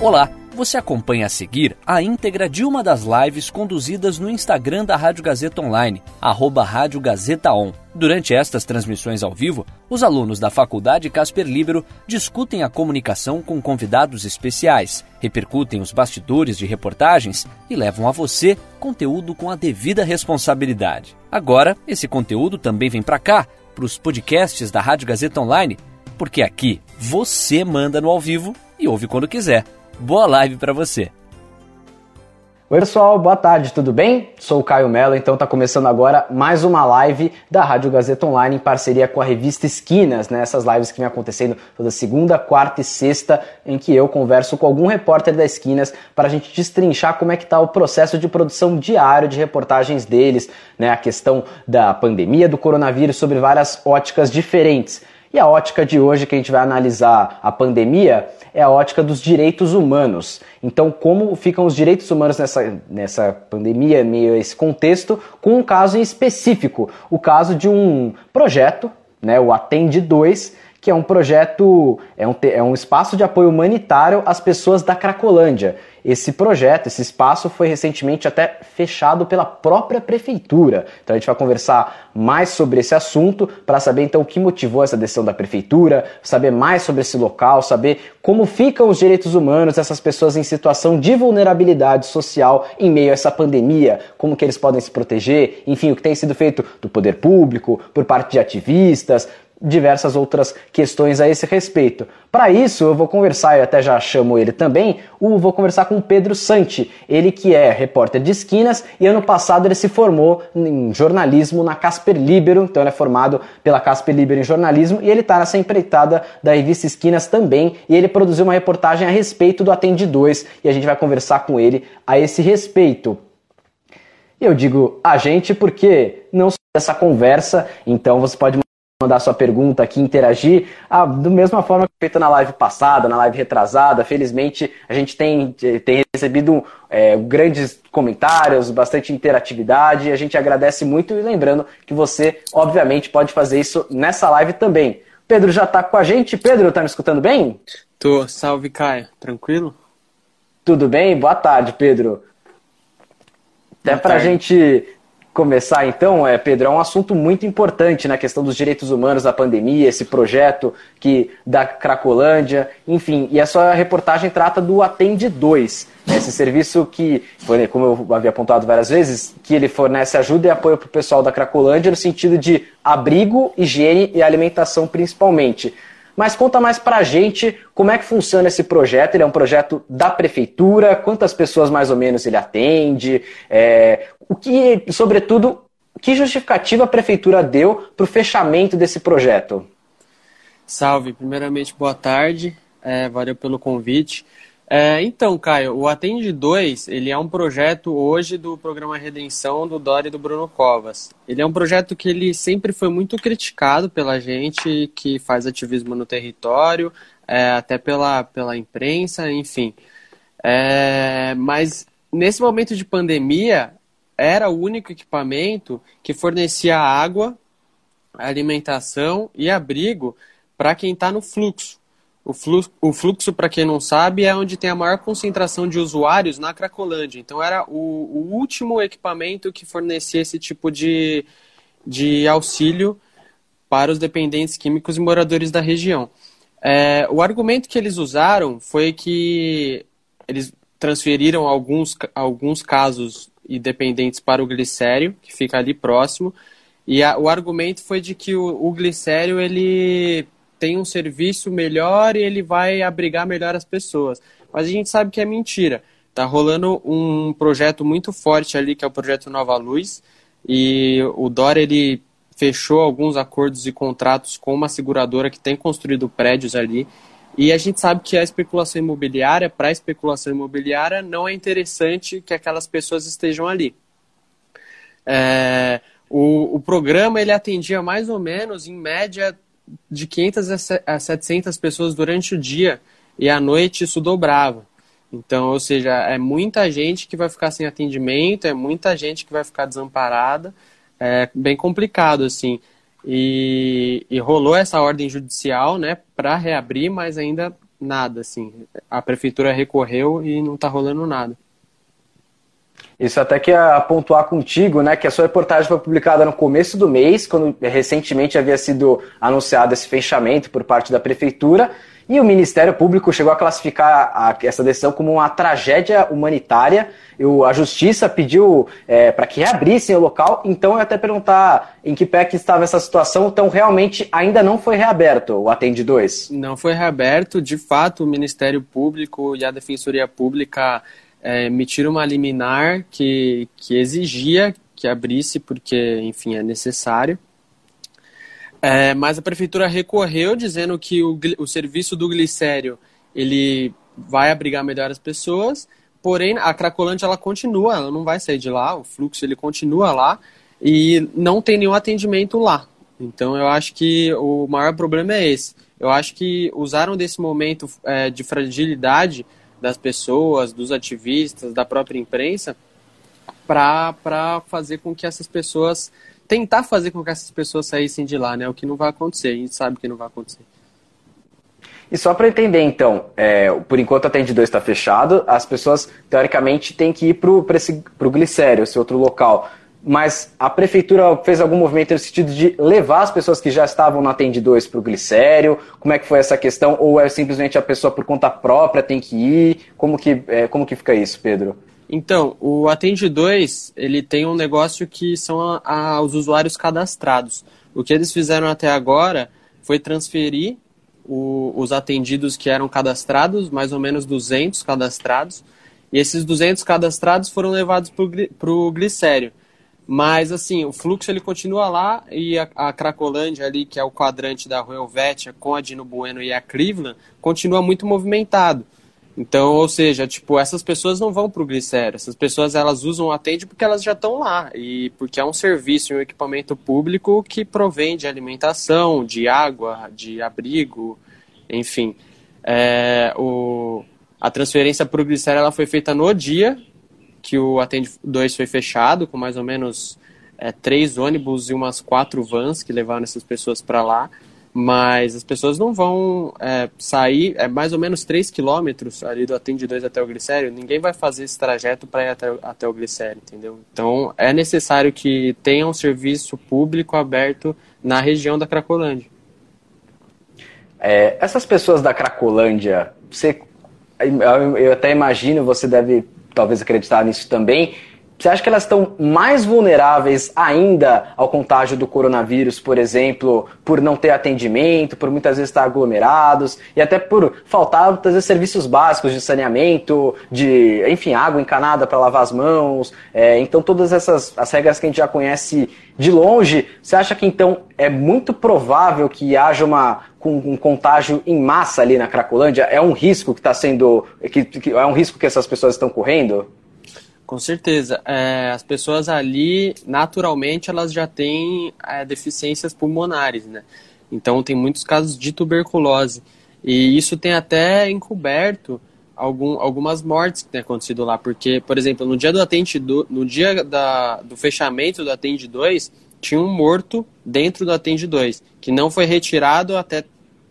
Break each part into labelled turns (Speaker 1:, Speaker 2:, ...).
Speaker 1: Olá, você acompanha a seguir a íntegra de uma das lives conduzidas no Instagram da Rádio Gazeta Online, arroba Rádio Gazeta On. Durante estas transmissões ao vivo, os alunos da Faculdade Casper Libero discutem a comunicação com convidados especiais, repercutem os bastidores de reportagens e levam a você conteúdo com a devida responsabilidade. Agora, esse conteúdo também vem para cá, para os podcasts da Rádio Gazeta Online, porque aqui você manda no ao vivo e ouve quando quiser. Boa live para você.
Speaker 2: Oi pessoal, boa tarde, tudo bem? Sou o Caio Mello, então está começando agora mais uma live da Rádio Gazeta Online em parceria com a revista Esquinas, né? Essas lives que vem acontecendo toda segunda, quarta e sexta, em que eu converso com algum repórter da Esquinas para a gente destrinchar como é que está o processo de produção diário de reportagens deles, né? A questão da pandemia do coronavírus sobre várias óticas diferentes. E a ótica de hoje que a gente vai analisar a pandemia é a ótica dos direitos humanos. Então, como ficam os direitos humanos nessa, nessa pandemia, meio esse contexto, com um caso em específico, o caso de um projeto, né, o Atende 2, que é um projeto, é um, é um espaço de apoio humanitário às pessoas da Cracolândia. Esse projeto, esse espaço foi recentemente até fechado pela própria prefeitura. Então a gente vai conversar mais sobre esse assunto para saber então o que motivou essa decisão da prefeitura, saber mais sobre esse local, saber como ficam os direitos humanos dessas pessoas em situação de vulnerabilidade social em meio a essa pandemia, como que eles podem se proteger, enfim, o que tem sido feito do poder público, por parte de ativistas, diversas outras questões a esse respeito. Para isso, eu vou conversar, eu até já chamo ele também, o, vou conversar com o Pedro Santi, ele que é repórter de esquinas e ano passado ele se formou em jornalismo na Casper Libero, então ele é formado pela Casper Libero em jornalismo e ele está nessa empreitada da revista Esquinas também e ele produziu uma reportagem a respeito do Atende 2 e a gente vai conversar com ele a esse respeito. Eu digo a gente porque não sou dessa conversa, então você pode mandar sua pergunta aqui, interagir, ah, da mesma forma que feito na live passada, na live retrasada. Felizmente, a gente tem, tem recebido é, grandes comentários, bastante interatividade. A gente agradece muito e lembrando que você, obviamente, pode fazer isso nessa live também. Pedro já está com a gente. Pedro, tá me escutando bem?
Speaker 3: Tô. Salve, Caio. Tranquilo?
Speaker 2: Tudo bem? Boa tarde, Pedro. Até para a gente começar então, é, Pedro, é um assunto muito importante na né, questão dos direitos humanos da pandemia, esse projeto que da Cracolândia, enfim, e a sua reportagem trata do Atende 2, né, esse serviço que, como eu havia apontado várias vezes, que ele fornece ajuda e apoio para o pessoal da Cracolândia no sentido de abrigo, higiene e alimentação principalmente. Mas conta mais pra gente como é que funciona esse projeto. Ele é um projeto da prefeitura, quantas pessoas mais ou menos ele atende, é, o que, sobretudo, que justificativa a prefeitura deu para o fechamento desse projeto?
Speaker 3: Salve, primeiramente boa tarde, é, valeu pelo convite. É, então, Caio, o Atende 2, ele é um projeto hoje do programa Redenção do Dória e do Bruno Covas. Ele é um projeto que ele sempre foi muito criticado pela gente que faz ativismo no território, é, até pela, pela imprensa, enfim. É, mas nesse momento de pandemia, era o único equipamento que fornecia água, alimentação e abrigo para quem está no fluxo. O fluxo, o fluxo para quem não sabe, é onde tem a maior concentração de usuários na Cracolândia. Então, era o, o último equipamento que fornecia esse tipo de, de auxílio para os dependentes químicos e moradores da região. É, o argumento que eles usaram foi que eles transferiram alguns, alguns casos e dependentes para o glicério, que fica ali próximo, e a, o argumento foi de que o, o glicério ele tem um serviço melhor e ele vai abrigar melhor as pessoas. Mas a gente sabe que é mentira. Tá rolando um projeto muito forte ali, que é o projeto Nova Luz, e o Dória ele fechou alguns acordos e contratos com uma seguradora que tem construído prédios ali. E a gente sabe que a especulação imobiliária, para a especulação imobiliária, não é interessante que aquelas pessoas estejam ali. É, o, o programa ele atendia mais ou menos, em média, de 500 a 700 pessoas durante o dia e à noite isso dobrava. Então, ou seja, é muita gente que vai ficar sem atendimento, é muita gente que vai ficar desamparada, é bem complicado assim. E, e rolou essa ordem judicial, né, para reabrir, mas ainda nada, assim. A prefeitura recorreu e não está rolando nada.
Speaker 2: Isso até que a pontuar contigo, né, que a sua reportagem foi publicada no começo do mês, quando recentemente havia sido anunciado esse fechamento por parte da prefeitura, e o Ministério Público chegou a classificar a, essa decisão como uma tragédia humanitária. Eu, a Justiça pediu é, para que reabrissem o local, então eu até perguntar em que pé que estava essa situação, então realmente ainda não foi reaberto o Atende 2?
Speaker 3: Não foi reaberto, de fato o Ministério Público e a Defensoria Pública é, emitiram uma liminar que, que exigia que abrisse, porque, enfim, é necessário. É, mas a prefeitura recorreu dizendo que o, o serviço do glicério ele vai abrigar melhor as pessoas, porém a Cracolândia ela continua, ela não vai sair de lá, o fluxo ele continua lá e não tem nenhum atendimento lá. Então eu acho que o maior problema é esse. Eu acho que usaram desse momento é, de fragilidade das pessoas, dos ativistas, da própria imprensa, para fazer com que essas pessoas. tentar fazer com que essas pessoas saíssem de lá, né? O que não vai acontecer, a gente sabe que não vai acontecer.
Speaker 2: E só para entender, então, é, por enquanto a Tende 2 está fechado, as pessoas, teoricamente, têm que ir para o Glicério, esse outro local mas a prefeitura fez algum movimento no sentido de levar as pessoas que já estavam na Atende 2 para o glicério? Como é que foi essa questão? Ou é simplesmente a pessoa por conta própria tem que ir? Como que, é, como que fica isso, Pedro?
Speaker 3: Então, o Atende 2, ele tem um negócio que são a, a, os usuários cadastrados. O que eles fizeram até agora foi transferir o, os atendidos que eram cadastrados, mais ou menos 200 cadastrados, e esses 200 cadastrados foram levados para o glicério. Mas, assim, o fluxo ele continua lá e a, a Cracolândia ali, que é o quadrante da Rua Helvétia com a Dino Bueno e a Crivlan, continua muito movimentado. Então, ou seja, tipo, essas pessoas não vão para o glicério, essas pessoas elas usam o Atende porque elas já estão lá e porque é um serviço, um equipamento público que provém de alimentação, de água, de abrigo, enfim. É, o, a transferência para o glicério ela foi feita no dia que o Atende 2 foi fechado, com mais ou menos é, três ônibus e umas quatro vans que levaram essas pessoas para lá. Mas as pessoas não vão é, sair, é mais ou menos 3 quilômetros ali do Atende 2 até o Glicério. Ninguém vai fazer esse trajeto para ir até, até o Glicério, entendeu? Então é necessário que tenha um serviço público aberto na região da Cracolândia.
Speaker 2: É, essas pessoas da Cracolândia, você, eu até imagino, você deve talvez acreditar nisso também. Você acha que elas estão mais vulneráveis ainda ao contágio do coronavírus, por exemplo, por não ter atendimento, por muitas vezes estar aglomerados e até por faltar muitas vezes serviços básicos de saneamento, de, enfim, água encanada para lavar as mãos. É, então, todas essas as regras que a gente já conhece de longe, você acha que então é muito provável que haja uma um contágio em massa ali na Cracolândia? É um risco que está sendo. Que, que, é um risco que essas pessoas estão correndo?
Speaker 3: Com certeza. É, as pessoas ali, naturalmente, elas já têm é, deficiências pulmonares, né? Então, tem muitos casos de tuberculose. E isso tem até encoberto algum, algumas mortes que têm acontecido lá. Porque, por exemplo, no dia do Atende, do, no dia da, do fechamento do Atende 2, tinha um morto dentro do Atende 2, que não foi retirado até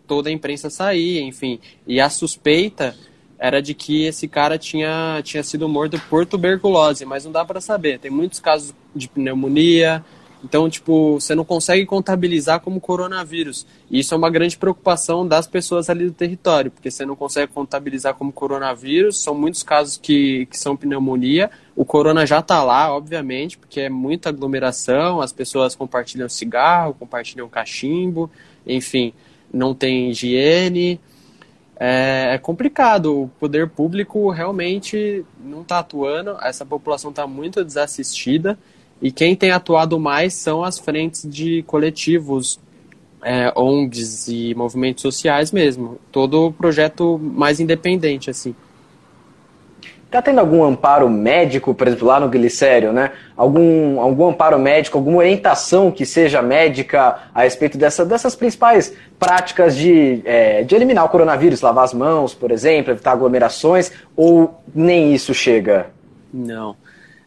Speaker 3: toda a imprensa sair, enfim. E a suspeita era de que esse cara tinha, tinha sido morto por tuberculose, mas não dá para saber. Tem muitos casos de pneumonia, então, tipo, você não consegue contabilizar como coronavírus. E isso é uma grande preocupação das pessoas ali do território, porque você não consegue contabilizar como coronavírus. São muitos casos que, que são pneumonia. O corona já está lá, obviamente, porque é muita aglomeração, as pessoas compartilham cigarro, compartilham cachimbo, enfim, não tem higiene é, é complicado. O poder público realmente não está atuando, essa população está muito desassistida e quem tem atuado mais são as frentes de coletivos, é, ONGs e movimentos sociais mesmo. Todo projeto mais independente, assim.
Speaker 2: Está tendo algum amparo médico, por exemplo, lá no Glicério, né? Algum, algum amparo médico, alguma orientação que seja médica a respeito dessa, dessas principais práticas de, é, de eliminar o coronavírus, lavar as mãos, por exemplo, evitar aglomerações, ou nem isso chega?
Speaker 3: Não.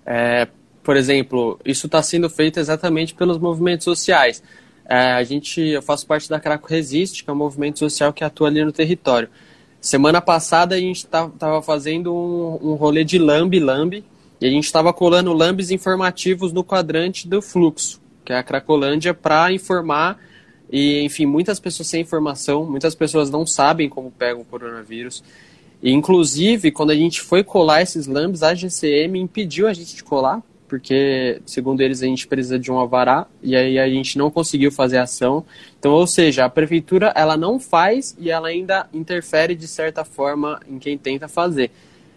Speaker 3: É, por exemplo, isso está sendo feito exatamente pelos movimentos sociais. É, a gente, eu faço parte da Craco Resiste, que é um movimento social que atua ali no território. Semana passada a gente estava fazendo um, um rolê de lambe-lambe e a gente estava colando lambes informativos no quadrante do fluxo, que é a Cracolândia, para informar e, enfim, muitas pessoas sem informação, muitas pessoas não sabem como pega o coronavírus. E, inclusive, quando a gente foi colar esses lambes, a GCM impediu a gente de colar, porque, segundo eles, a gente precisa de um alvará, e aí a gente não conseguiu fazer ação. Então, ou seja, a prefeitura, ela não faz e ela ainda interfere, de certa forma, em quem tenta fazer.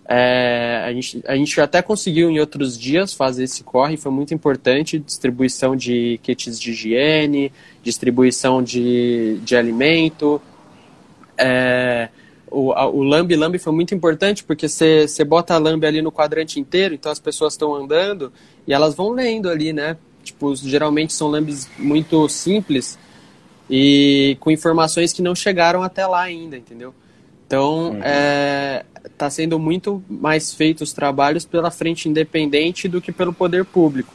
Speaker 3: É, a, gente, a gente até conseguiu em outros dias fazer esse corre, foi muito importante, distribuição de kits de higiene, distribuição de, de alimento. É, o, a, o lambe lambe foi muito importante porque você bota a lambe ali no quadrante inteiro, então as pessoas estão andando e elas vão lendo ali, né? Tipo, geralmente são lambes muito simples e com informações que não chegaram até lá ainda, entendeu? Então, uhum. é, está sendo muito mais feitos os trabalhos pela frente independente do que pelo poder público.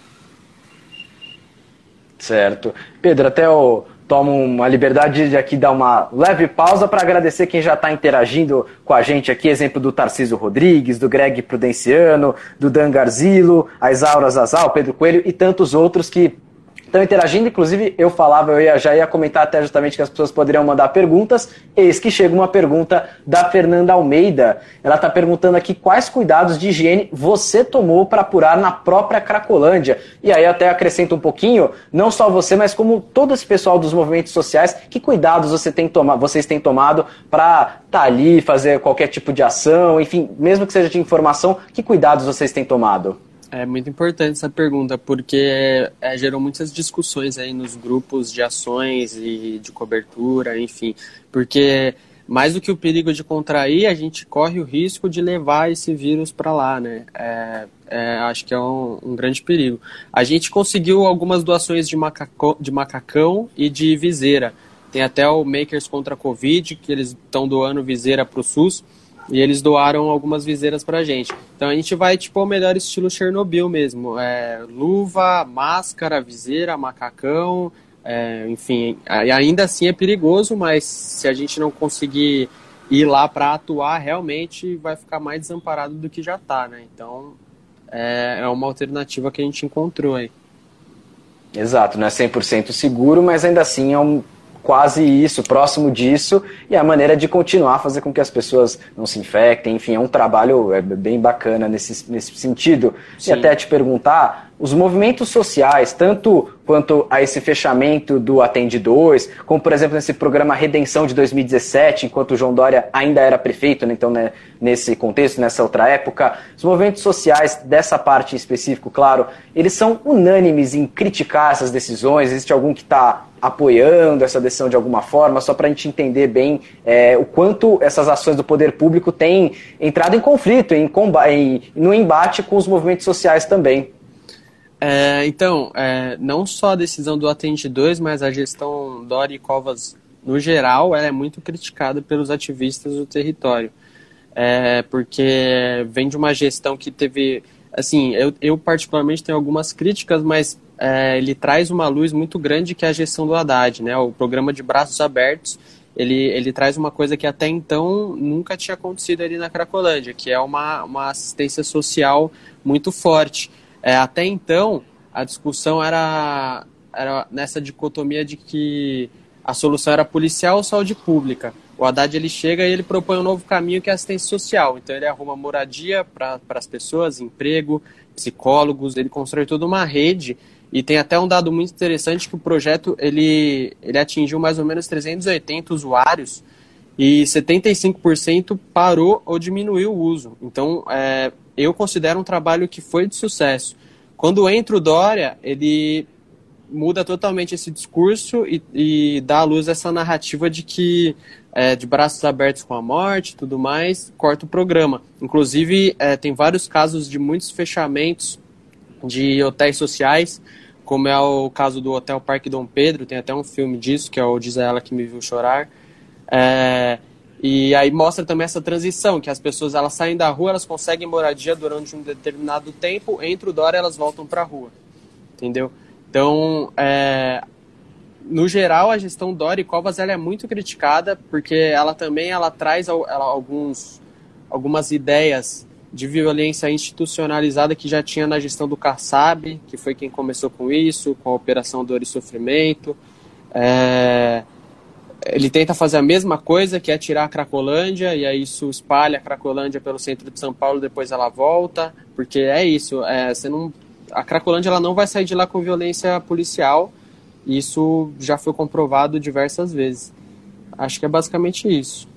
Speaker 2: Certo. Pedro, até eu tomo uma liberdade de aqui dar uma leve pausa para agradecer quem já está interagindo com a gente aqui, exemplo do Tarcísio Rodrigues, do Greg Prudenciano, do Dan Garzilo, a Isaura Zazal, Pedro Coelho e tantos outros que estão interagindo. Inclusive, eu falava, eu ia, já ia comentar até justamente que as pessoas poderiam mandar perguntas. Eis que chega uma pergunta da Fernanda Almeida. Ela está perguntando aqui quais cuidados de higiene você tomou para apurar na própria Cracolândia. E aí até acrescento um pouquinho, não só você, mas como todo esse pessoal dos movimentos sociais, que cuidados você tem toma, vocês têm tomado para estar tá ali, fazer qualquer tipo de ação, enfim, mesmo que seja de informação, que cuidados vocês têm tomado?
Speaker 3: É muito importante essa pergunta, porque é, gerou muitas discussões aí nos grupos de ações e de cobertura, enfim. Porque mais do que o perigo de contrair, a gente corre o risco de levar esse vírus para lá, né? É, é, acho que é um, um, grande perigo. A gente conseguiu algumas doações de, de macacão e de viseira. Tem até o Makers contra a Covid, que eles estão doando viseira para o SUS. E eles doaram algumas viseiras pra gente. Então a gente vai, tipo, ao melhor estilo Chernobyl mesmo. É, luva, máscara, viseira, macacão, é, enfim. E ainda assim é perigoso, mas se a gente não conseguir ir lá para atuar, realmente vai ficar mais desamparado do que já tá, né? Então é, é uma alternativa que a gente encontrou aí.
Speaker 2: Exato, não é 100% seguro, mas ainda assim é um quase isso, próximo disso, e a maneira de continuar a fazer com que as pessoas não se infectem, enfim, é um trabalho é, bem bacana nesse, nesse sentido. Sim. E até te perguntar, os movimentos sociais, tanto quanto a esse fechamento do Atende 2, como por exemplo nesse programa Redenção de 2017, enquanto o João Dória ainda era prefeito, né, então né, nesse contexto, nessa outra época, os movimentos sociais dessa parte em específico, claro, eles são unânimes em criticar essas decisões, existe algum que está apoiando essa decisão de alguma forma, só para a gente entender bem é, o quanto essas ações do poder público têm entrado em conflito, em, em no embate com os movimentos sociais também.
Speaker 3: É, então, é, não só a decisão do Atente 2, mas a gestão Dori Covas no geral, ela é muito criticada pelos ativistas do território. É, porque vem de uma gestão que teve. Assim, eu, eu particularmente tenho algumas críticas, mas é, ele traz uma luz muito grande que é a gestão do Haddad, né? O programa de braços abertos, ele, ele traz uma coisa que até então nunca tinha acontecido ali na Cracolândia, que é uma, uma assistência social muito forte. É, até então, a discussão era, era nessa dicotomia de que a solução era policial ou saúde pública. O Haddad ele chega e ele propõe um novo caminho que é assistência social. Então ele arruma moradia para as pessoas, emprego, psicólogos, ele constrói toda uma rede e tem até um dado muito interessante que o projeto ele, ele atingiu mais ou menos 380 usuários e 75% parou ou diminuiu o uso. Então, é, eu considero um trabalho que foi de sucesso. Quando entra o Dória, ele muda totalmente esse discurso e, e dá à luz essa narrativa de que é, de braços abertos com a morte tudo mais, corta o programa. Inclusive, é, tem vários casos de muitos fechamentos de hotéis sociais, como é o caso do Hotel Parque Dom Pedro, tem até um filme disso, que é o Diz a Ela Que Me Viu Chorar. É, e aí mostra também essa transição, que as pessoas elas saem da rua, elas conseguem moradia durante um determinado tempo, entre o Dória elas voltam para a rua, entendeu? Então, é, no geral, a gestão Dori Covas ela é muito criticada porque ela também ela traz ela, alguns, algumas ideias de violência institucionalizada que já tinha na gestão do Kassab, que foi quem começou com isso, com a Operação Dor e Sofrimento. É, ele tenta fazer a mesma coisa, que é tirar a Cracolândia, e aí isso espalha a Cracolândia pelo centro de São Paulo, depois ela volta, porque é isso, é, você não, a Cracolândia ela não vai sair de lá com violência policial, isso já foi comprovado diversas vezes. Acho que é basicamente isso.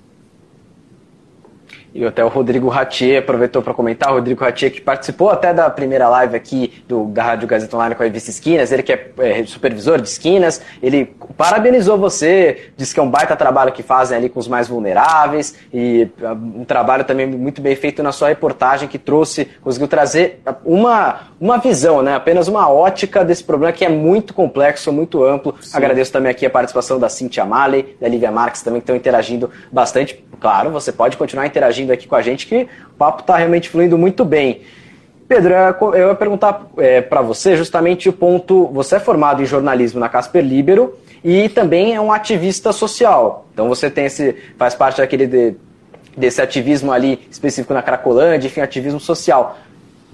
Speaker 2: E até o Rodrigo Ratier aproveitou para comentar, o Rodrigo Ratier que participou até da primeira live aqui do, da Rádio Gazeta Online com a revista Esquinas, ele que é, é, supervisor de Esquinas, ele parabenizou você, disse que é um baita trabalho que fazem ali com os mais vulneráveis e ah, um trabalho também muito bem feito na sua reportagem que trouxe, conseguiu trazer uma, uma visão, né, apenas uma ótica desse problema que é muito complexo, muito amplo. Sim. Agradeço também aqui a participação da Cintia Malley, da Lívia Marques também que estão interagindo bastante. Claro, você pode continuar interagindo interagindo aqui com a gente, que o papo está realmente fluindo muito bem. Pedro, eu ia perguntar é, para você justamente o ponto. Você é formado em jornalismo na Casper Libero e também é um ativista social. Então você tem esse. faz parte daquele de, desse ativismo ali específico na Cracolândia, enfim, ativismo social.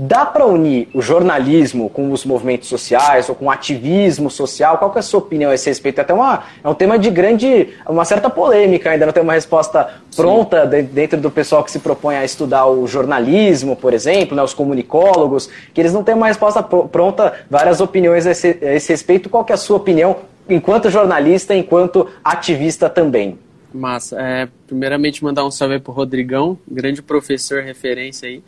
Speaker 2: Dá para unir o jornalismo com os movimentos sociais ou com o ativismo social? Qual que é a sua opinião a esse respeito? É até uma, é um tema de grande, uma certa polêmica, ainda não tem uma resposta pronta Sim. dentro do pessoal que se propõe a estudar o jornalismo, por exemplo, né, os comunicólogos, que eles não têm uma resposta pronta, várias opiniões a esse, a esse respeito. Qual que é a sua opinião enquanto jornalista, enquanto ativista também?
Speaker 3: Massa. É, primeiramente, mandar um salve para o Rodrigão, grande professor, referência aí.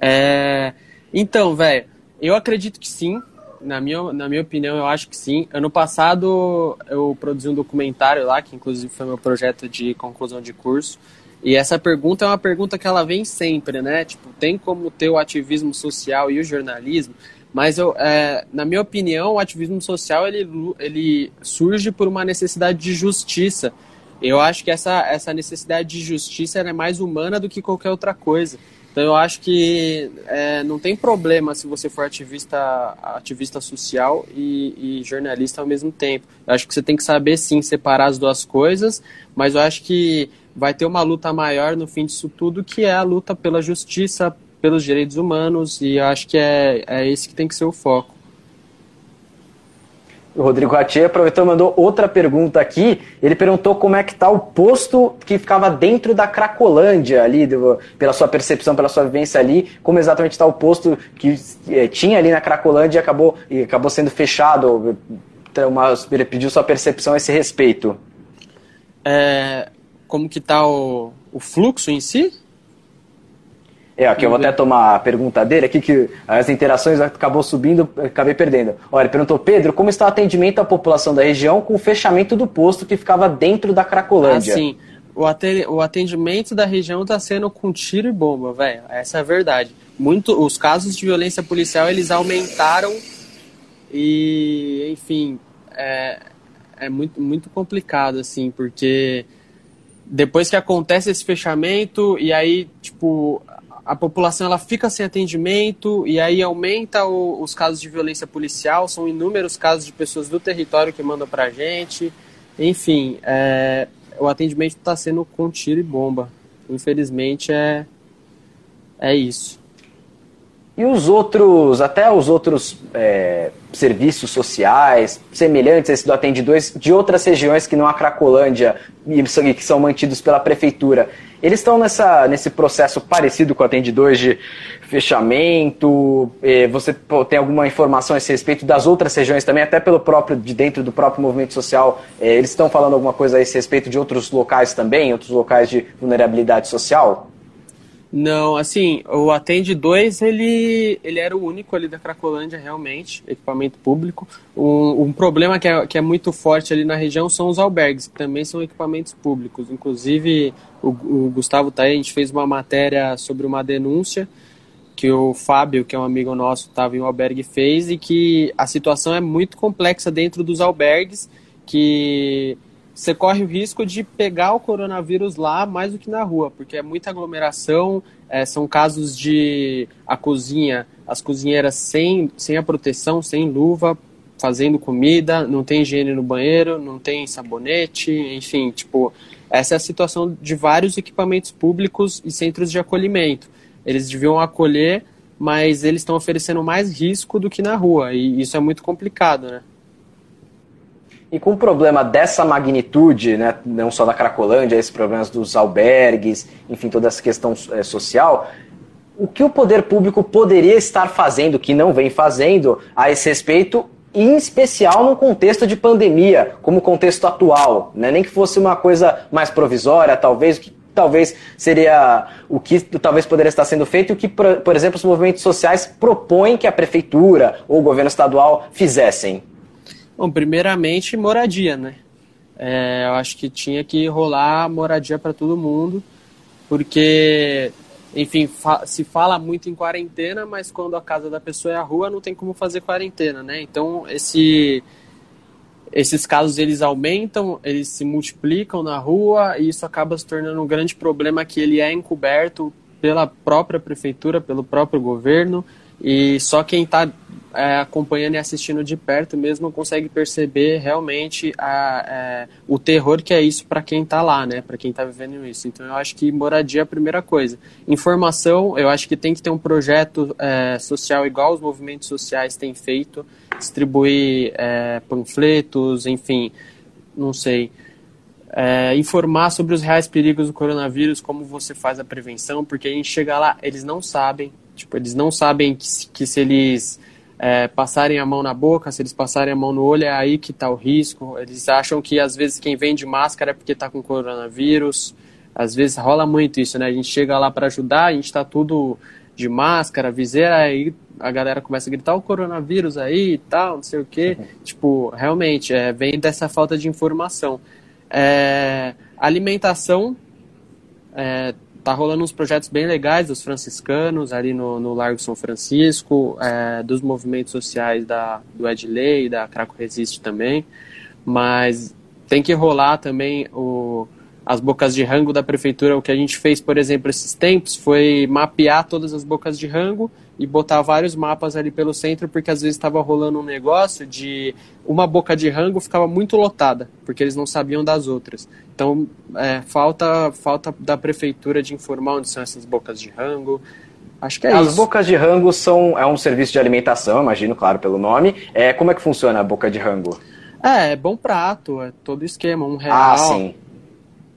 Speaker 3: É, então, velho, eu acredito que sim. Na minha, na minha opinião, eu acho que sim. Ano passado, eu produzi um documentário lá, que inclusive foi meu projeto de conclusão de curso. E essa pergunta é uma pergunta que ela vem sempre, né? Tipo, tem como ter o ativismo social e o jornalismo? Mas, eu, é, na minha opinião, o ativismo social ele, ele surge por uma necessidade de justiça. Eu acho que essa, essa necessidade de justiça é mais humana do que qualquer outra coisa. Então eu acho que é, não tem problema se você for ativista, ativista social e, e, jornalista ao mesmo tempo. Eu acho que você tem que saber sim separar as duas coisas, mas eu acho que vai ter uma luta maior no fim disso tudo, que é a luta pela justiça, pelos direitos humanos, e eu acho que é, é esse que tem que ser o foco.
Speaker 2: O Rodrigo Ratier aproveitou e mandou outra pergunta aqui. Ele perguntou como é que está o posto que ficava dentro da Cracolândia ali, pela sua percepção, pela sua vivência ali, como exatamente está o posto que é, tinha ali na Cracolândia e acabou, e acabou sendo fechado. Uma, ele pediu sua percepção a esse respeito.
Speaker 3: É, como que está o, o fluxo em si?
Speaker 2: É, aqui eu vou até tomar a pergunta dele aqui, que as interações acabou subindo, acabei perdendo. Olha, perguntou, Pedro, como está o atendimento à população da região com o fechamento do posto que ficava dentro da Cracolândia?
Speaker 3: Ah, sim. O atendimento da região está sendo com tiro e bomba, velho. Essa é a verdade. Muito, os casos de violência policial, eles aumentaram e, enfim, é, é muito, muito complicado, assim, porque depois que acontece esse fechamento e aí, tipo, a população ela fica sem atendimento e aí aumenta o, os casos de violência policial, são inúmeros casos de pessoas do território que mandam para a gente. Enfim, é, o atendimento está sendo com tiro e bomba. Infelizmente é, é isso.
Speaker 2: E os outros, até os outros é, serviços sociais, semelhantes a esse do Atende 2, de outras regiões que não a Cracolândia e que são mantidos pela prefeitura, eles estão nessa, nesse processo parecido com o Atende 2 de fechamento? É, você tem alguma informação a esse respeito das outras regiões também, até pelo próprio, de dentro do próprio movimento social? É, eles estão falando alguma coisa a esse respeito de outros locais também, outros locais de vulnerabilidade social?
Speaker 3: Não, assim, o Atende 2, ele, ele era o único ali da Cracolândia, realmente, equipamento público. Um, um problema que é, que é muito forte ali na região são os albergues, que também são equipamentos públicos. Inclusive, o, o Gustavo tá aí, a gente fez uma matéria sobre uma denúncia que o Fábio, que é um amigo nosso, estava em um albergue, fez, e que a situação é muito complexa dentro dos albergues, que você corre o risco de pegar o coronavírus lá mais do que na rua, porque é muita aglomeração, é, são casos de a cozinha, as cozinheiras sem, sem a proteção, sem luva, fazendo comida, não tem higiene no banheiro, não tem sabonete, enfim, tipo, essa é a situação de vários equipamentos públicos e centros de acolhimento. Eles deviam acolher, mas eles estão oferecendo mais risco do que na rua, e isso é muito complicado, né?
Speaker 2: E com um problema dessa magnitude, né, não só da Cracolândia, esses problemas dos albergues, enfim, toda essa questão é, social, o que o poder público poderia estar fazendo, que não vem fazendo, a esse respeito, em especial num contexto de pandemia, como o contexto atual, né? nem que fosse uma coisa mais provisória, talvez, que talvez seria o que talvez poderia estar sendo feito e o que, por exemplo, os movimentos sociais propõem que a prefeitura ou o governo estadual fizessem.
Speaker 3: Bom, primeiramente, moradia, né? É, eu acho que tinha que rolar moradia para todo mundo, porque, enfim, fa se fala muito em quarentena, mas quando a casa da pessoa é a rua, não tem como fazer quarentena, né? Então, esse, esses casos eles aumentam, eles se multiplicam na rua e isso acaba se tornando um grande problema que ele é encoberto pela própria prefeitura, pelo próprio governo e só quem está é, acompanhando e assistindo de perto mesmo consegue perceber realmente a, é, o terror que é isso para quem está lá, né? Para quem está vivendo isso. Então eu acho que moradia é a primeira coisa. Informação, eu acho que tem que ter um projeto é, social igual os movimentos sociais têm feito, distribuir é, panfletos, enfim, não sei. É, informar sobre os reais perigos do coronavírus, como você faz a prevenção, porque a gente chega lá, eles não sabem, tipo, eles não sabem que, que se eles é, passarem a mão na boca, se eles passarem a mão no olho, é aí que está o risco. Eles acham que às vezes quem vende máscara é porque está com coronavírus. Às vezes rola muito isso, né? A gente chega lá para ajudar, a gente está tudo de máscara, viseira, aí a galera começa a gritar o coronavírus aí e tal, não sei o quê. Uhum. Tipo, realmente, é, vem dessa falta de informação. É, alimentação, é, tá rolando uns projetos bem legais dos franciscanos ali no, no Largo São Francisco, é, dos movimentos sociais da, do Edley, da Craco Resiste também, mas tem que rolar também o, as bocas de rango da prefeitura. O que a gente fez, por exemplo, esses tempos foi mapear todas as bocas de rango e botar vários mapas ali pelo centro, porque às vezes estava rolando um negócio de uma boca de rango ficava muito lotada, porque eles não sabiam das outras. Então, é, falta, falta da prefeitura de informar onde são essas bocas de rango. Acho que é
Speaker 2: As
Speaker 3: isso.
Speaker 2: bocas de rango são é um serviço de alimentação, imagino, claro, pelo nome. É, como é que funciona a boca de rango?
Speaker 3: É, é bom prato, é todo esquema, um real.
Speaker 2: Ah, sim.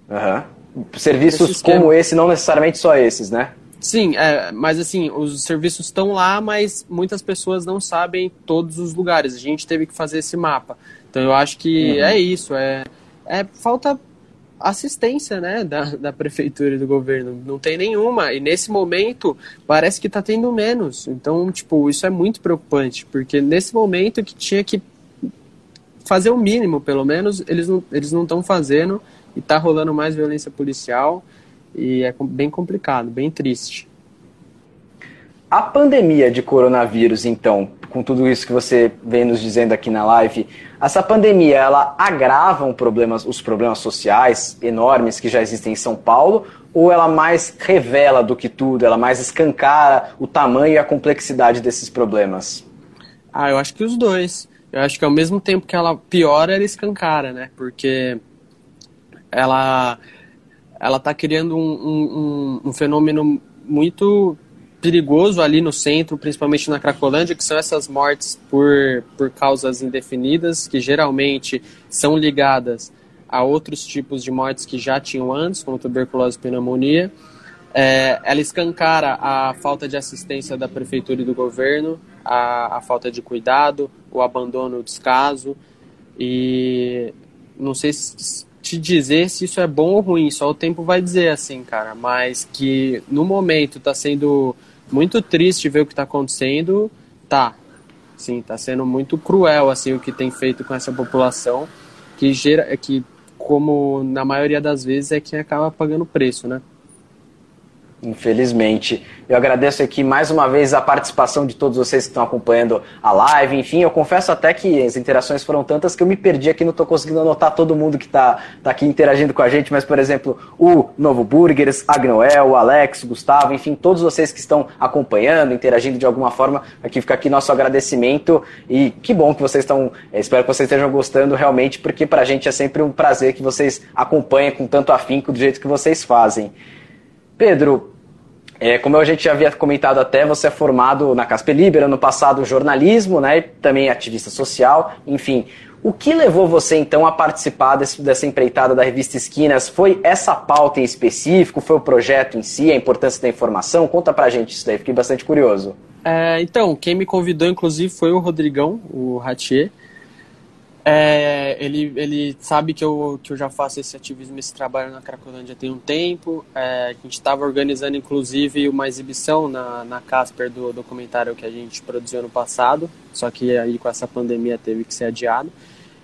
Speaker 2: Uhum. Serviços esse como esse, não necessariamente só esses, né?
Speaker 3: Sim, é, mas assim, os serviços estão lá, mas muitas pessoas não sabem todos os lugares. A gente teve que fazer esse mapa. Então eu acho que uhum. é isso, é, é falta assistência né, da, da prefeitura e do governo. Não tem nenhuma. E nesse momento parece que está tendo menos. Então, tipo, isso é muito preocupante, porque nesse momento que tinha que fazer o mínimo, pelo menos, eles não eles não estão fazendo e está rolando mais violência policial. E é bem complicado, bem triste.
Speaker 2: A pandemia de coronavírus, então, com tudo isso que você vem nos dizendo aqui na live, essa pandemia ela agrava problemas, os problemas sociais enormes que já existem em São Paulo, ou ela mais revela do que tudo, ela mais escancara o tamanho e a complexidade desses problemas?
Speaker 3: Ah, eu acho que os dois. Eu acho que ao mesmo tempo que ela piora, ela escancara, né? Porque ela ela está criando um, um, um, fenômeno muito perigoso ali no centro, principalmente na Cracolândia, que são essas mortes por, por causas indefinidas, que geralmente são ligadas a outros tipos de mortes que já tinham antes, como tuberculose e pneumonia. É, ela escancara a falta de assistência da prefeitura e do governo, a, a falta de cuidado, o abandono, o descaso. E não sei se, te dizer se isso é bom ou ruim, só o tempo vai dizer assim, cara. Mas que no momento tá sendo muito triste ver o que tá acontecendo, tá. Sim, tá sendo muito cruel assim o que tem feito com essa população, que gera que como na maioria das vezes é quem acaba pagando preço, né?
Speaker 2: Infelizmente. Eu agradeço aqui mais uma vez a participação de todos vocês que estão acompanhando a live. Enfim, eu confesso até que as interações foram tantas que eu me perdi aqui, não estou conseguindo anotar todo mundo que está tá aqui interagindo com a gente, mas, por exemplo, o Novo Burgers, Agnoel, o Alex, o Gustavo, enfim, todos vocês que estão acompanhando, interagindo de alguma forma, aqui fica aqui nosso agradecimento e que bom que vocês estão, eh, espero que vocês estejam gostando realmente, porque para a gente é sempre um prazer que vocês acompanhem com tanto afinco do jeito que vocês fazem. Pedro, é, como a gente já havia comentado até, você é formado na Casper Libera, no passado jornalismo, né, também ativista social, enfim. O que levou você então a participar desse, dessa empreitada da revista Esquinas? Foi essa pauta em específico? Foi o projeto em si, a importância da informação? Conta pra gente isso daí, fiquei bastante curioso.
Speaker 3: É, então, quem me convidou inclusive foi o Rodrigão, o Ratier. É, ele, ele sabe que eu, que eu já faço esse ativismo, esse trabalho na Cracolândia tem um tempo. É, a gente estava organizando, inclusive, uma exibição na, na Casper do documentário que a gente produziu ano passado, só que aí com essa pandemia teve que ser adiado.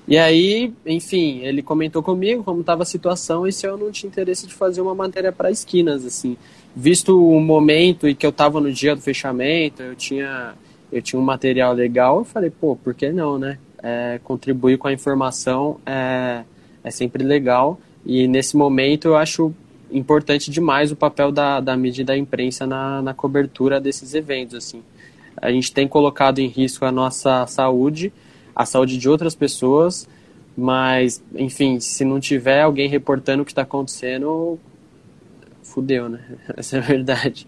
Speaker 3: E aí, enfim, ele comentou comigo como estava a situação e se eu não tinha interesse de fazer uma matéria para esquinas, assim. Visto o momento e que eu estava no dia do fechamento, eu tinha, eu tinha um material legal, eu falei, pô, por que não, né? É, contribuir com a informação é, é sempre legal. E nesse momento eu acho importante demais o papel da, da mídia e da imprensa na, na cobertura desses eventos. Assim. A gente tem colocado em risco a nossa saúde, a saúde de outras pessoas, mas, enfim, se não tiver alguém reportando o que está acontecendo, fudeu, né? Essa é a verdade.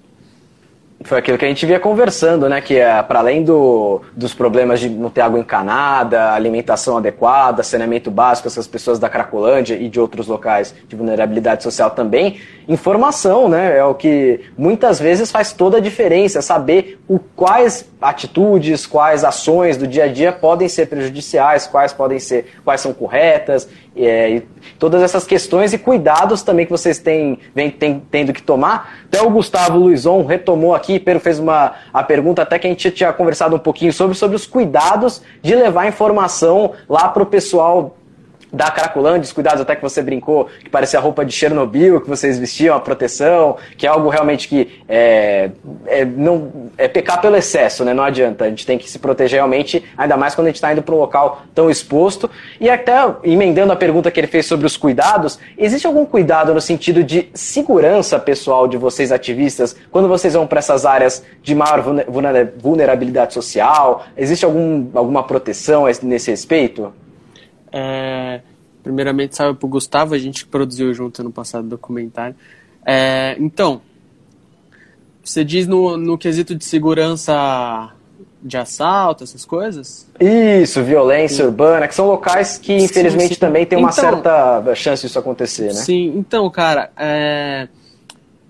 Speaker 2: Foi aquilo que a gente via conversando, né? Que é, para além do, dos problemas de não ter água encanada, alimentação adequada, saneamento básico, essas pessoas da Cracolândia e de outros locais de vulnerabilidade social também, informação, né? É o que muitas vezes faz toda a diferença, saber o, quais atitudes, quais ações do dia a dia podem ser prejudiciais, quais podem ser, quais são corretas, é, todas essas questões e cuidados também que vocês têm, vem tem, tendo que tomar. Até o Gustavo Luizon retomou aqui, Pedro fez uma a pergunta até que a gente tinha conversado um pouquinho sobre, sobre os cuidados de levar informação lá para o pessoal da Cracolândia, os cuidados até que você brincou, que parecia a roupa de Chernobyl, que vocês vestiam, a proteção, que é algo realmente que é, é, não, é pecar pelo excesso, né? Não adianta, a gente tem que se proteger realmente, ainda mais quando a gente está indo para um local tão exposto. E até emendando a pergunta que ele fez sobre os cuidados, existe algum cuidado no sentido de segurança pessoal de vocês ativistas, quando vocês vão para essas áreas de maior vulnerabilidade social? Existe algum, alguma proteção nesse respeito?
Speaker 3: É, primeiramente, salve pro Gustavo, a gente produziu junto no passado documentário. É, então, você diz no, no quesito de segurança de assalto, essas coisas?
Speaker 2: Isso, violência sim. urbana, que são locais que infelizmente sim, sim. também tem uma então, certa chance disso acontecer, né?
Speaker 3: Sim, então, cara, é,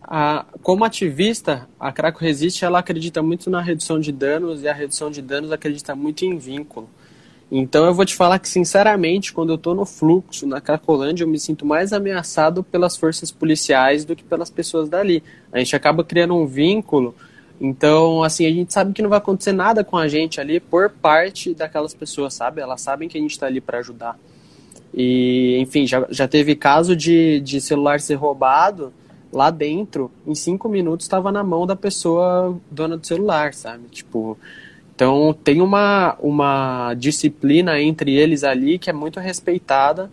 Speaker 3: a, como ativista, a Craco Resiste, ela acredita muito na redução de danos e a redução de danos acredita muito em vínculo. Então eu vou te falar que, sinceramente, quando eu estou no fluxo, na Cracolândia, eu me sinto mais ameaçado pelas forças policiais do que pelas pessoas dali. A gente acaba criando um vínculo. Então, assim, a gente sabe que não vai acontecer nada com a gente ali por parte daquelas pessoas, sabe? Elas sabem que a gente está ali para ajudar. E, enfim, já, já teve caso de, de celular ser roubado lá dentro, em cinco minutos estava na mão da pessoa dona do celular, sabe? Tipo, então tem uma, uma disciplina entre eles ali que é muito respeitada.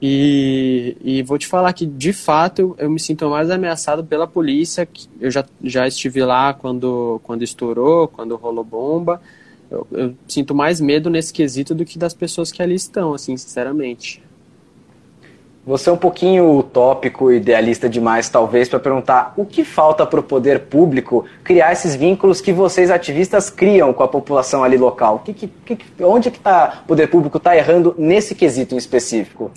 Speaker 3: E, e vou te falar que, de fato, eu me sinto mais ameaçado pela polícia. Eu já, já estive lá quando, quando estourou, quando rolou bomba. Eu, eu sinto mais medo nesse quesito do que das pessoas que ali estão, assim, sinceramente.
Speaker 2: Você é um pouquinho utópico, idealista demais, talvez, para perguntar o que falta para o poder público criar esses vínculos que vocês ativistas criam com a população ali local. Que, que, que, onde que tá, o poder público está errando nesse quesito em específico?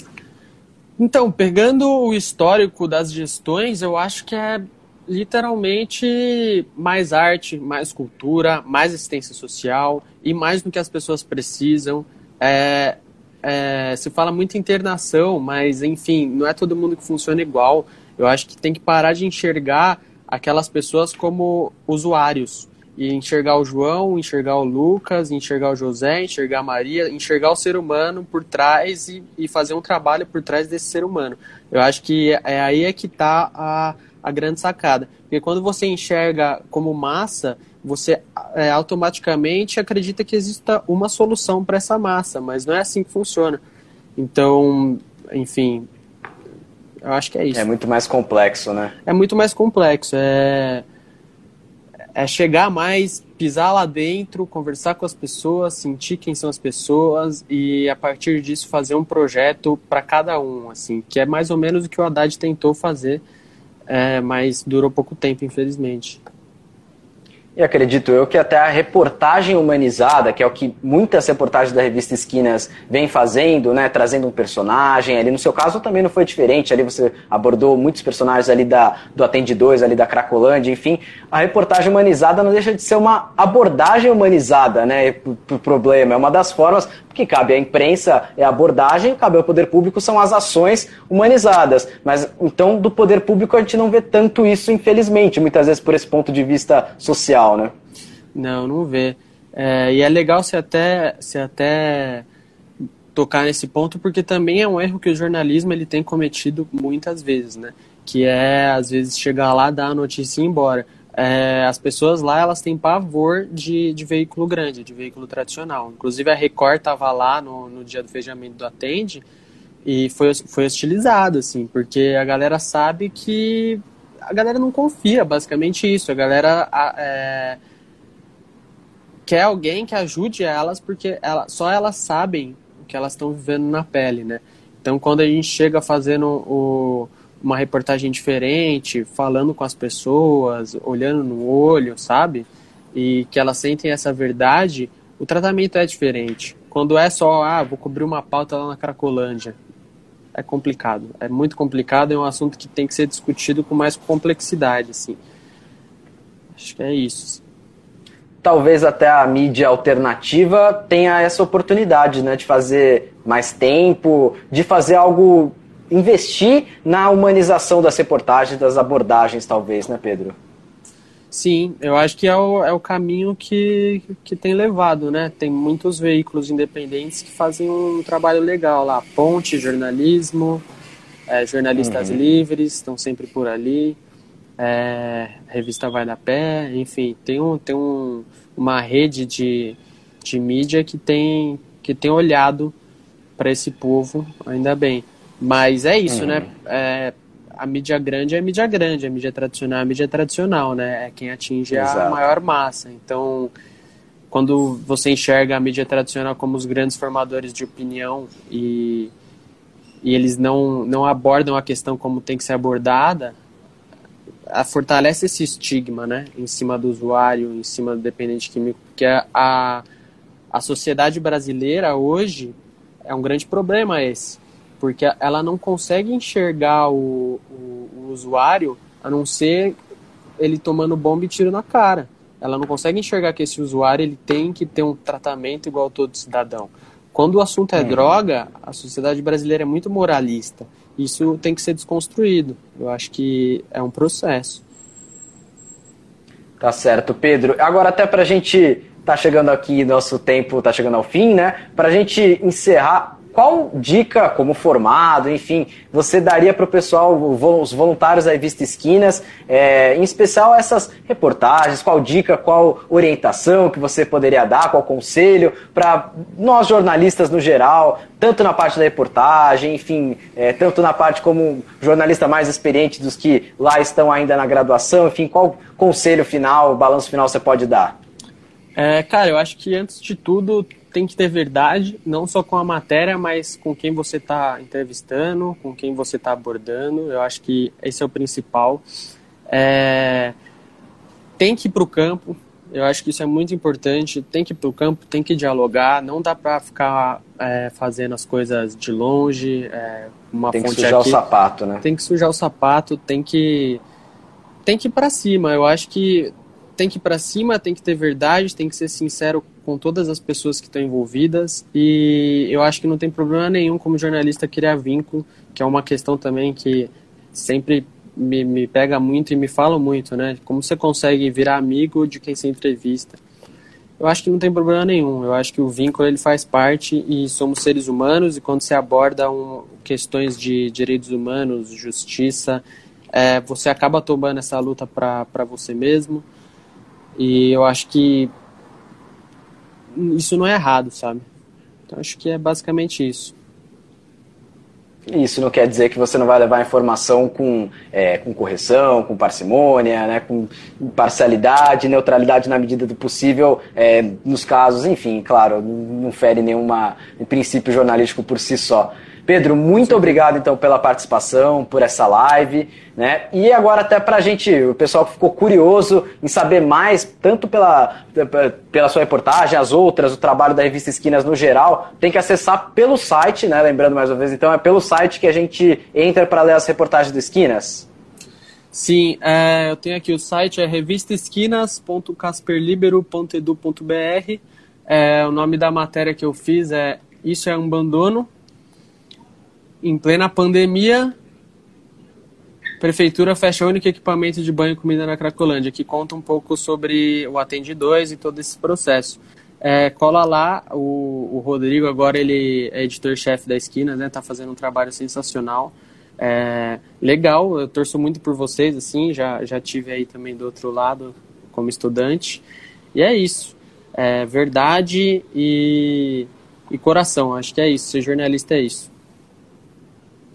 Speaker 3: Então, pegando o histórico das gestões, eu acho que é literalmente mais arte, mais cultura, mais assistência social e mais do que as pessoas precisam. É, é, se fala muito internação, mas enfim, não é todo mundo que funciona igual. Eu acho que tem que parar de enxergar aquelas pessoas como usuários. E enxergar o João, enxergar o Lucas, enxergar o José, enxergar a Maria, enxergar o ser humano por trás e, e fazer um trabalho por trás desse ser humano. Eu acho que é aí é que está a, a grande sacada. Porque quando você enxerga como massa, você é, automaticamente acredita que exista uma solução para essa massa, mas não é assim que funciona. Então, enfim, eu acho que é isso.
Speaker 2: É muito mais complexo, né?
Speaker 3: É muito mais complexo. É, é chegar mais, pisar lá dentro, conversar com as pessoas, sentir quem são as pessoas e a partir disso fazer um projeto para cada um, assim, que é mais ou menos o que o Haddad tentou fazer, é, mas durou pouco tempo, infelizmente.
Speaker 2: E acredito eu que até a reportagem humanizada, que é o que muitas reportagens da revista Esquinas vem fazendo, né, trazendo um personagem, ali. No seu caso também não foi diferente, ali você abordou muitos personagens ali da, do Atende 2, ali da Cracolândia, enfim, a reportagem humanizada não deixa de ser uma abordagem humanizada, né, pro problema, é uma das formas, que cabe à imprensa é a abordagem, cabe ao poder público são as ações humanizadas. Mas então do poder público a gente não vê tanto isso, infelizmente, muitas vezes por esse ponto de vista social, né?
Speaker 3: Não, não vê. É, e é legal se até, se até tocar nesse ponto, porque também é um erro que o jornalismo ele tem cometido muitas vezes, né? Que é, às vezes, chegar lá, dar a notícia e ir embora é, as pessoas lá elas têm pavor de, de veículo grande, de veículo tradicional. Inclusive a Record estava lá no, no dia do fechamento do Atende e foi, foi hostilizado, assim, porque a galera sabe que a galera não confia, basicamente isso. A galera é, quer alguém que ajude elas porque ela, só elas sabem o que elas estão vivendo na pele, né? Então quando a gente chega fazendo o uma reportagem diferente, falando com as pessoas, olhando no olho, sabe? E que elas sentem essa verdade, o tratamento é diferente. Quando é só, ah, vou cobrir uma pauta lá na Cracolândia, é complicado. É muito complicado, é um assunto que tem que ser discutido com mais complexidade, assim. Acho que é isso.
Speaker 2: Talvez até a mídia alternativa tenha essa oportunidade, né, de fazer mais tempo, de fazer algo investir na humanização das reportagens, das abordagens, talvez, né, Pedro?
Speaker 3: Sim, eu acho que é o, é o caminho que, que tem levado, né? Tem muitos veículos independentes que fazem um trabalho legal lá. Ponte, jornalismo, é, jornalistas uhum. livres, estão sempre por ali. É, revista Vai da Pé, enfim, tem, um, tem um, uma rede de, de mídia que tem, que tem olhado para esse povo, ainda bem. Mas é isso, né? uhum. né? É, a mídia grande é a mídia grande, a mídia tradicional é a mídia tradicional, né? É quem atinge Exato. a maior massa. Então, quando você enxerga a mídia tradicional como os grandes formadores de opinião e, e eles não, não abordam a questão como tem que ser abordada, a, fortalece esse estigma, né? Em cima do usuário, em cima do dependente químico, porque a, a, a sociedade brasileira hoje é um grande problema esse porque ela não consegue enxergar o, o, o usuário a não ser ele tomando bomba e tiro na cara. Ela não consegue enxergar que esse usuário ele tem que ter um tratamento igual a todo cidadão. Quando o assunto é, é droga, a sociedade brasileira é muito moralista. Isso tem que ser desconstruído. Eu acho que é um processo.
Speaker 2: Tá certo, Pedro. Agora até para a gente tá chegando aqui, nosso tempo tá chegando ao fim, né? Para a gente encerrar, qual dica, como formado, enfim, você daria para o pessoal, os voluntários da Revista Esquinas, é, em especial essas reportagens? Qual dica, qual orientação que você poderia dar, qual conselho para nós jornalistas no geral, tanto na parte da reportagem, enfim, é, tanto na parte como jornalista mais experiente dos que lá estão ainda na graduação, enfim, qual conselho final, balanço final você pode dar?
Speaker 3: É, cara, eu acho que antes de tudo tem que ter verdade, não só com a matéria, mas com quem você está entrevistando, com quem você está abordando. Eu acho que esse é o principal. É... Tem que ir para o campo, eu acho que isso é muito importante. Tem que ir para o campo, tem que dialogar. Não dá para ficar é, fazendo as coisas de longe. É, uma
Speaker 2: tem que sujar
Speaker 3: aqui.
Speaker 2: o sapato, né?
Speaker 3: Tem que sujar o sapato, tem que tem que ir para cima. Eu acho que tem que ir para cima, tem que ter verdade, tem que ser sincero com todas as pessoas que estão envolvidas e eu acho que não tem problema nenhum como jornalista criar vínculo, que é uma questão também que sempre me, me pega muito e me fala muito, né? Como você consegue virar amigo de quem se entrevista? Eu acho que não tem problema nenhum. Eu acho que o vínculo ele faz parte e somos seres humanos e quando se aborda um, questões de direitos humanos, justiça é, você acaba tomando essa luta para você mesmo. E eu acho que isso não é errado, sabe? Então acho que é basicamente isso.
Speaker 2: Isso não quer dizer que você não vai levar a informação com, é, com correção, com parcimônia, né, com parcialidade, neutralidade na medida do possível, é, nos casos, enfim, claro, não fere nenhuma princípio jornalístico por si só. Pedro, muito Sim. obrigado então pela participação, por essa live, né? E agora até para a gente, o pessoal que ficou curioso em saber mais, tanto pela, pela sua reportagem, as outras, o trabalho da revista Esquinas no geral, tem que acessar pelo site, né? Lembrando mais uma vez, então é pelo site que a gente entra para ler as reportagens do Esquinas.
Speaker 3: Sim, é, eu tenho aqui o site, é revistaesquinas.casperlibero.edu.br. É, o nome da matéria que eu fiz é Isso é um abandono, em plena pandemia, Prefeitura fecha o único equipamento de banho e comida na Cracolândia, que conta um pouco sobre o Atende 2 e todo esse processo. É, cola lá, o, o, Rodrigo agora ele é editor-chefe da Esquina, né? Tá fazendo um trabalho sensacional. É, legal, eu torço muito por vocês, assim, já, já tive aí também do outro lado como estudante. E é isso. É verdade e, e coração, acho que é isso. Ser jornalista é isso.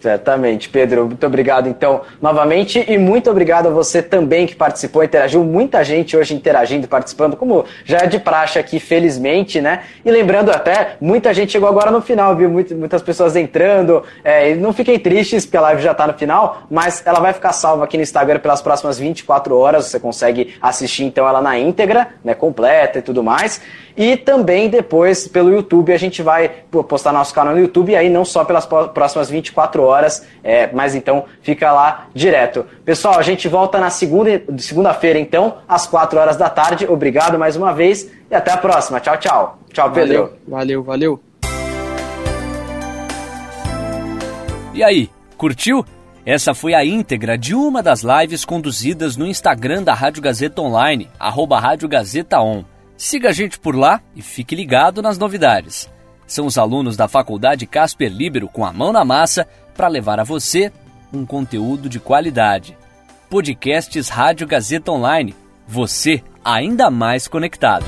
Speaker 2: Certamente, Pedro. Muito obrigado, então, novamente. E muito obrigado a você também que participou, interagiu. Muita gente hoje interagindo, participando, como já é de praxe aqui, felizmente, né? E lembrando até, muita gente chegou agora no final, viu? Muitas pessoas entrando. É, não fiquem tristes, porque a live já está no final, mas ela vai ficar salva aqui no Instagram pelas próximas 24 horas. Você consegue assistir, então, ela na íntegra, né? Completa e tudo mais. E também depois pelo YouTube a gente vai postar nosso canal no YouTube e aí não só pelas próximas 24 horas, é, mas então fica lá direto. Pessoal, a gente volta na segunda segunda-feira então, às 4 horas da tarde. Obrigado mais uma vez e até a próxima. Tchau, tchau. Tchau, Pedro.
Speaker 3: Valeu, valeu.
Speaker 1: E aí, curtiu? Essa foi a íntegra de uma das lives conduzidas no Instagram da Rádio Gazeta Online, arroba Rádio Gazeta On. Siga a gente por lá e fique ligado nas novidades. São os alunos da Faculdade Casper Libero com a mão na massa para levar a você um conteúdo de qualidade. Podcasts Rádio Gazeta Online. Você ainda mais conectado.